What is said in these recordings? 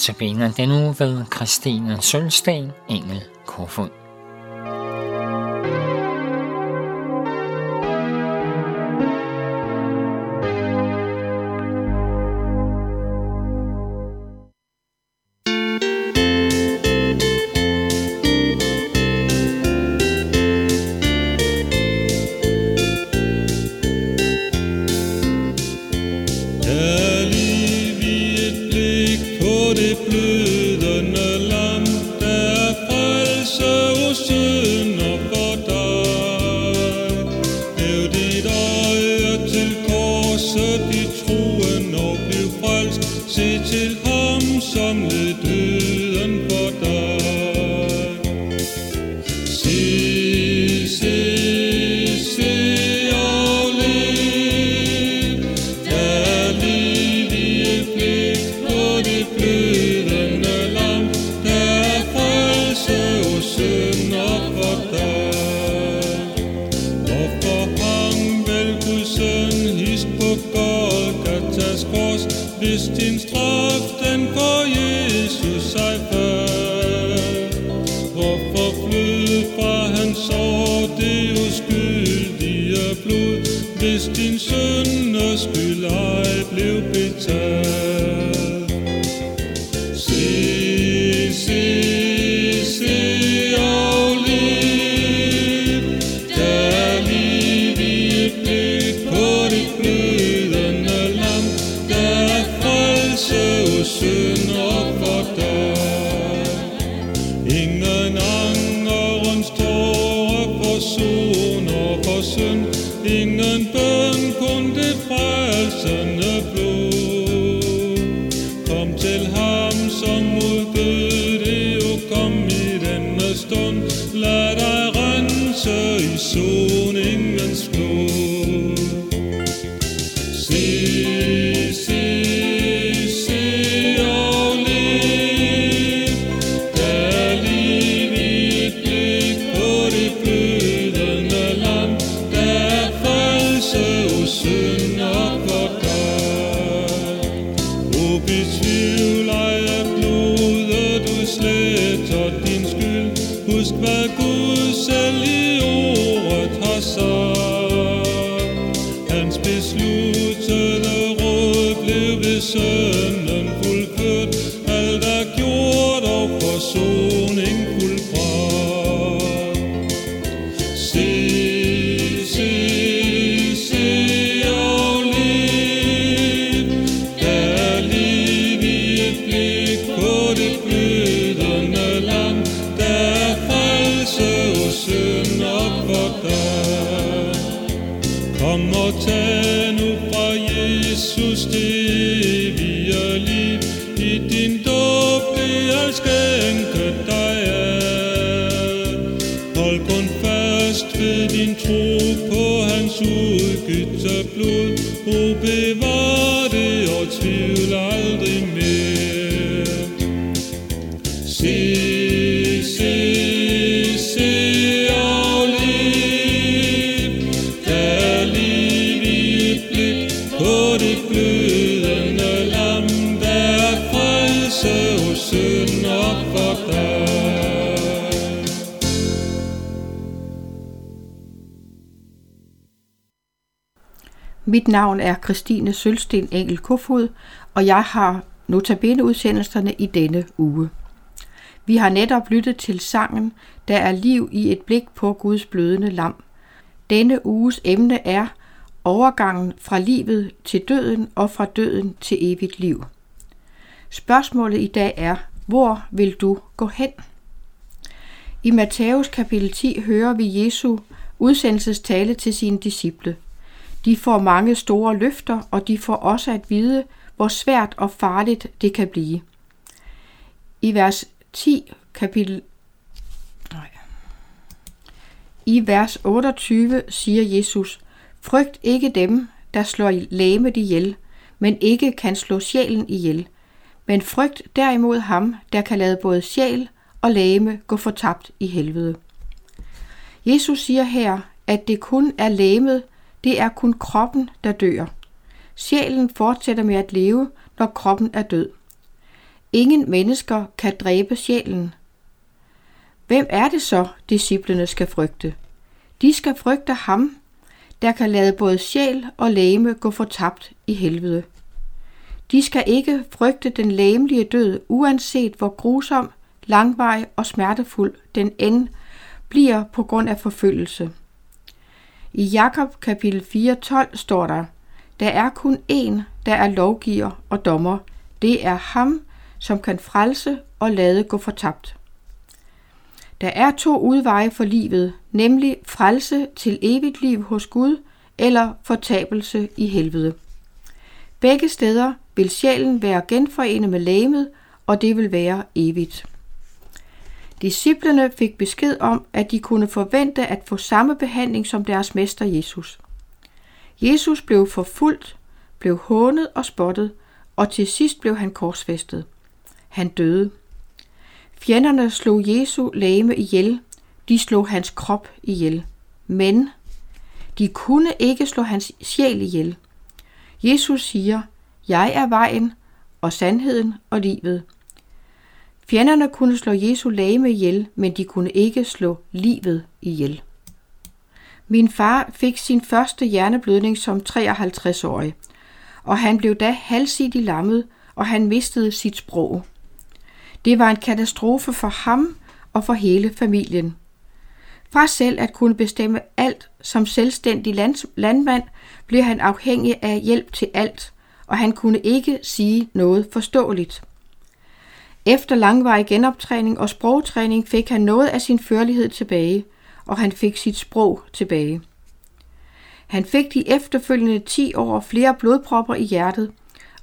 Notabene denne uge ved Christine Sølsten, Engel Kofod. Hvis din sønder skyld ej blev betalt? Ingen bøn kun det frelsende blod. Kom til ham, som udbød det, og kom i denne stund, lad dig rense i sol. Frelse og tag nu fra Jesus det evige liv, i din dåb det jeg skænke dig af. Hold kun fast ved din tro på hans udgytte blod, og bevar det og tvivl aldrig mere. Mit navn er Christine Sølsten Engel Kofod, og jeg har notabene udsendelserne i denne uge. Vi har netop lyttet til sangen Der er liv i et blik på Guds blødende lam. Denne uges emne er overgangen fra livet til døden og fra døden til evigt liv. Spørgsmålet i dag er, hvor vil du gå hen? I Matthæus kapitel 10 hører vi Jesu udsendelsestale til sine disciple. De får mange store løfter, og de får også at vide, hvor svært og farligt det kan blive. I vers 10 kapitel nej. I vers 28 siger Jesus, Frygt ikke dem, der slår læmet ihjel, men ikke kan slå sjælen ihjel. Men frygt derimod ham, der kan lade både sjæl og læme gå fortabt i helvede. Jesus siger her, at det kun er læmet, det er kun kroppen, der dør. Sjælen fortsætter med at leve, når kroppen er død. Ingen mennesker kan dræbe sjælen. Hvem er det så, disciplene skal frygte? De skal frygte ham, der kan lade både sjæl og læme gå fortabt i helvede. De skal ikke frygte den læmelige død, uanset hvor grusom, langvarig og smertefuld den end bliver på grund af forfølgelse. I Jakob kapitel 4:12 står der: Der er kun én, der er lovgiver og dommer. Det er ham, som kan frelse og lade gå fortabt. Der er to udveje for livet, nemlig frelse til evigt liv hos Gud eller fortabelse i helvede. Begge steder vil sjælen være genforenet med lægemet, og det vil være evigt. Disciplerne fik besked om, at de kunne forvente at få samme behandling som deres mester Jesus. Jesus blev forfulgt, blev hånet og spottet, og til sidst blev han korsfæstet. Han døde. Fjenderne slog Jesu læme ihjel, de slog hans krop ihjel. Men de kunne ikke slå hans sjæl ihjel. Jesus siger, jeg er vejen og sandheden og livet. Fjenderne kunne slå Jesu lame ihjel, men de kunne ikke slå livet ihjel. Min far fik sin første hjerneblødning som 53-årig, og han blev da halvsidig lammet, og han mistede sit sprog. Det var en katastrofe for ham og for hele familien. Fra selv at kunne bestemme alt som selvstændig landmand, blev han afhængig af hjælp til alt, og han kunne ikke sige noget forståeligt. Efter langvarig genoptræning og sprogtræning fik han noget af sin førlighed tilbage, og han fik sit sprog tilbage. Han fik de efterfølgende 10 år flere blodpropper i hjertet,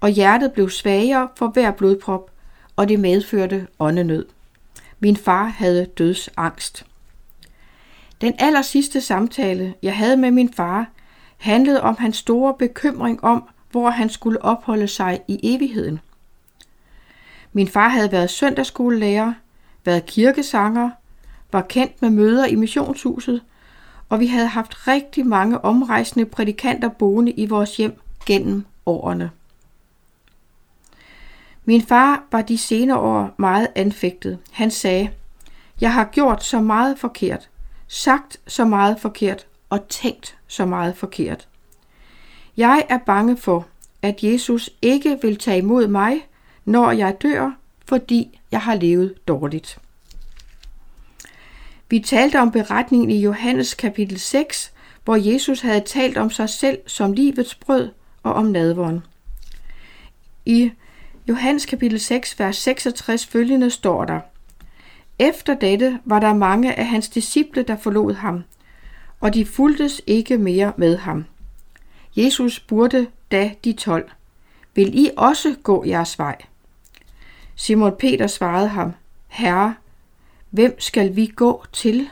og hjertet blev svagere for hver blodprop, og det medførte åndenød. Min far havde dødsangst. Den aller sidste samtale, jeg havde med min far, handlede om hans store bekymring om, hvor han skulle opholde sig i evigheden. Min far havde været søndagsskolelærer, været kirkesanger, var kendt med møder i missionshuset, og vi havde haft rigtig mange omrejsende prædikanter boende i vores hjem gennem årene. Min far var de senere år meget anfægtet. Han sagde, jeg har gjort så meget forkert, sagt så meget forkert og tænkt så meget forkert. Jeg er bange for, at Jesus ikke vil tage imod mig, når jeg dør, fordi jeg har levet dårligt. Vi talte om beretningen i Johannes kapitel 6, hvor Jesus havde talt om sig selv som livets brød og om nadvåren. I Johannes kapitel 6, vers 66 følgende står der, Efter dette var der mange af hans disciple, der forlod ham, og de fuldtes ikke mere med ham. Jesus spurgte da de tolv, Vil I også gå jeres vej? Simon Peter svarede ham, Herre, hvem skal vi gå til?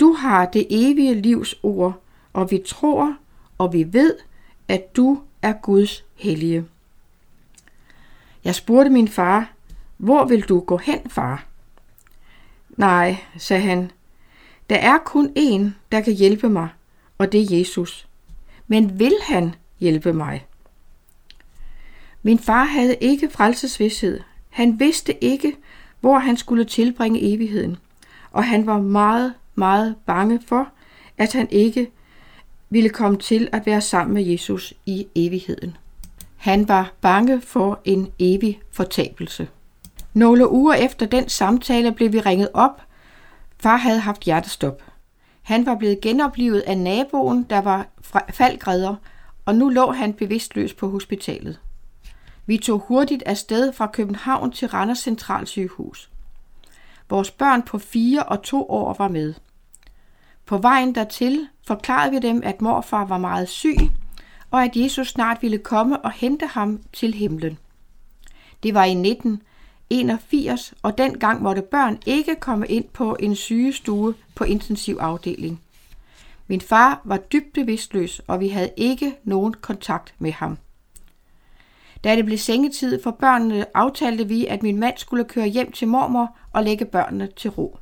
Du har det evige livs ord, og vi tror, og vi ved, at du er Guds hellige. Jeg spurgte min far, hvor vil du gå hen, far? Nej, sagde han, der er kun én, der kan hjælpe mig, og det er Jesus. Men vil han hjælpe mig? Min far havde ikke frelsesvidshed. Han vidste ikke, hvor han skulle tilbringe evigheden, og han var meget, meget bange for, at han ikke ville komme til at være sammen med Jesus i evigheden. Han var bange for en evig fortabelse. Nogle uger efter den samtale blev vi ringet op. Far havde haft hjertestop. Han var blevet genoplevet af naboen, der var faldgræder, og nu lå han bevidstløs på hospitalet. Vi tog hurtigt afsted fra København til Randers Centralsygehus. Vores børn på fire og to år var med. På vejen dertil forklarede vi dem, at morfar var meget syg, og at Jesus snart ville komme og hente ham til himlen. Det var i 1981, og dengang måtte børn ikke komme ind på en sygestue på intensivafdeling. Min far var dybt bevidstløs, og vi havde ikke nogen kontakt med ham. Da det blev sengetid for børnene, aftalte vi, at min mand skulle køre hjem til mormor og lægge børnene til ro.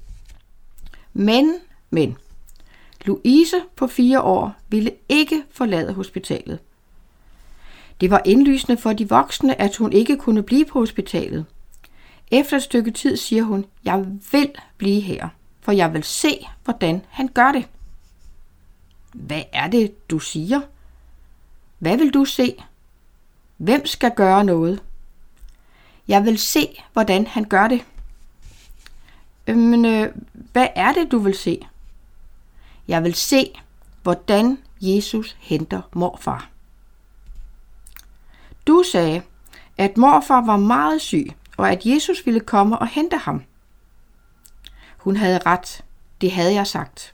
Men, men, Louise på fire år ville ikke forlade hospitalet. Det var indlysende for de voksne, at hun ikke kunne blive på hospitalet. Efter et stykke tid siger hun, jeg vil blive her, for jeg vil se, hvordan han gør det. Hvad er det, du siger? Hvad vil du se? Hvem skal gøre noget? Jeg vil se, hvordan han gør det. Men øh, hvad er det, du vil se? Jeg vil se, hvordan Jesus henter morfar. Du sagde, at morfar var meget syg, og at Jesus ville komme og hente ham. Hun havde ret. Det havde jeg sagt.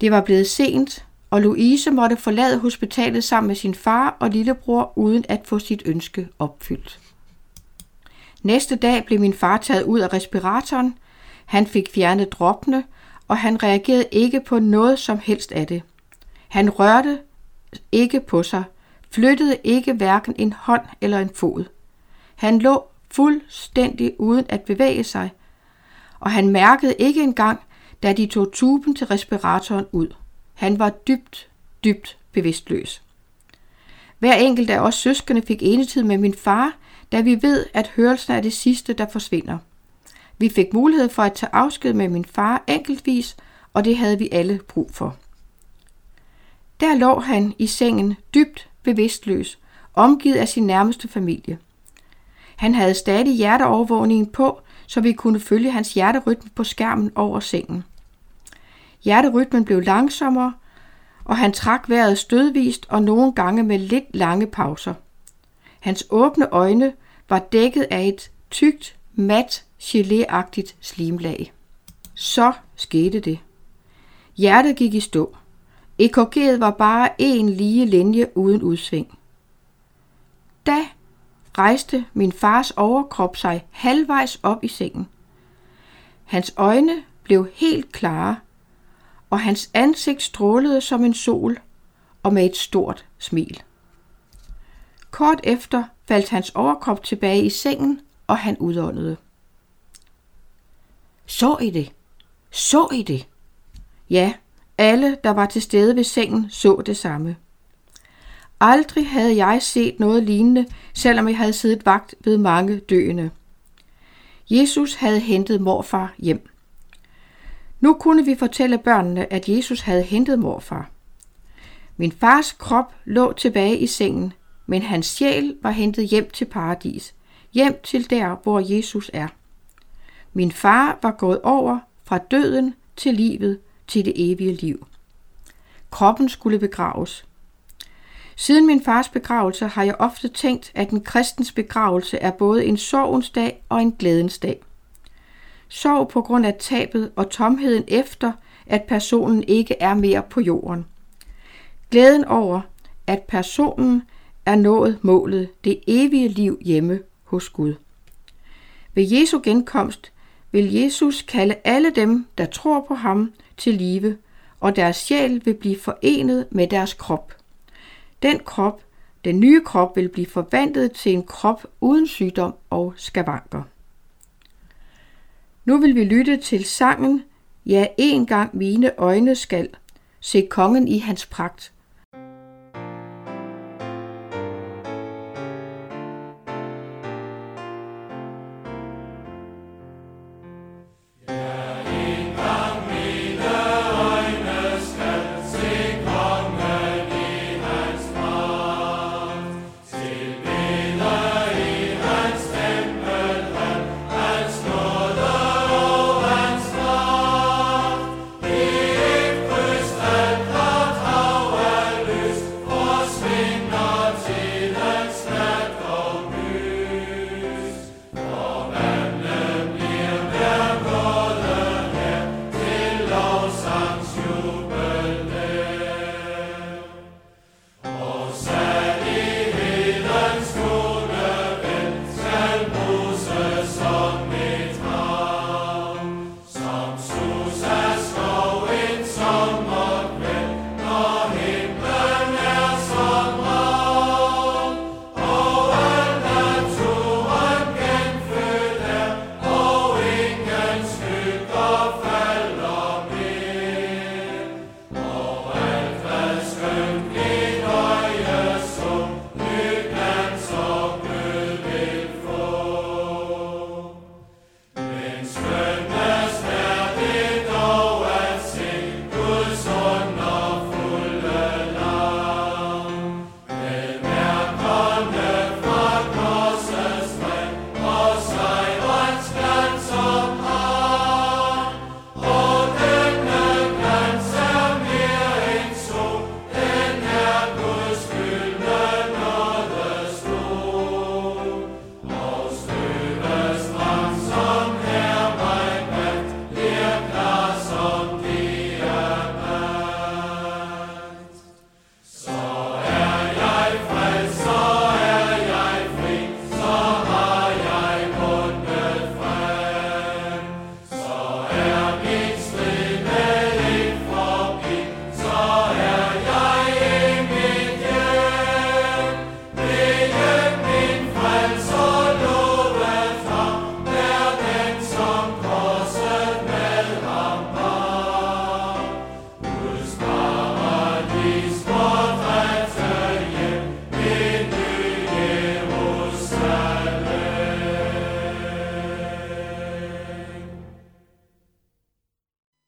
Det var blevet sent, og Louise måtte forlade hospitalet sammen med sin far og lillebror uden at få sit ønske opfyldt. Næste dag blev min far taget ud af respiratoren. Han fik fjernet droppene, og han reagerede ikke på noget som helst af det. Han rørte ikke på sig, flyttede ikke hverken en hånd eller en fod. Han lå fuldstændig uden at bevæge sig, og han mærkede ikke engang, da de tog tuben til respiratoren ud. Han var dybt, dybt bevidstløs. Hver enkelt af os søskende fik enetid med min far, da vi ved, at hørelsen er det sidste, der forsvinder. Vi fik mulighed for at tage afsked med min far enkeltvis, og det havde vi alle brug for. Der lå han i sengen dybt bevidstløs, omgivet af sin nærmeste familie. Han havde stadig hjerteovervågningen på, så vi kunne følge hans hjerterytme på skærmen over sengen. Hjerterytmen blev langsommere, og han trak vejret stødvist og nogle gange med lidt lange pauser. Hans åbne øjne var dækket af et tykt, mat, geléagtigt slimlag. Så skete det. Hjertet gik i stå. EKG'et var bare en lige linje uden udsving. Da rejste min fars overkrop sig halvvejs op i sengen. Hans øjne blev helt klare, og hans ansigt strålede som en sol og med et stort smil. Kort efter faldt hans overkrop tilbage i sengen, og han udåndede. Så I det? Så I det? Ja, alle, der var til stede ved sengen, så det samme. Aldrig havde jeg set noget lignende, selvom jeg havde siddet vagt ved mange døende. Jesus havde hentet morfar hjem. Nu kunne vi fortælle børnene, at Jesus havde hentet morfar. Min fars krop lå tilbage i sengen, men hans sjæl var hentet hjem til paradis, hjem til der, hvor Jesus er. Min far var gået over fra døden til livet til det evige liv. Kroppen skulle begraves. Siden min fars begravelse har jeg ofte tænkt, at en kristens begravelse er både en sorgens dag og en glædens dag. Sorg på grund af tabet og tomheden efter, at personen ikke er mere på jorden. Glæden over, at personen er nået målet, det evige liv hjemme hos Gud. Ved Jesu genkomst vil Jesus kalde alle dem, der tror på ham, til live, og deres sjæl vil blive forenet med deres krop. Den krop, den nye krop, vil blive forvandlet til en krop uden sygdom og skavanker. Nu vil vi lytte til sangen Ja, en gang mine øjne skal se kongen i hans pragt.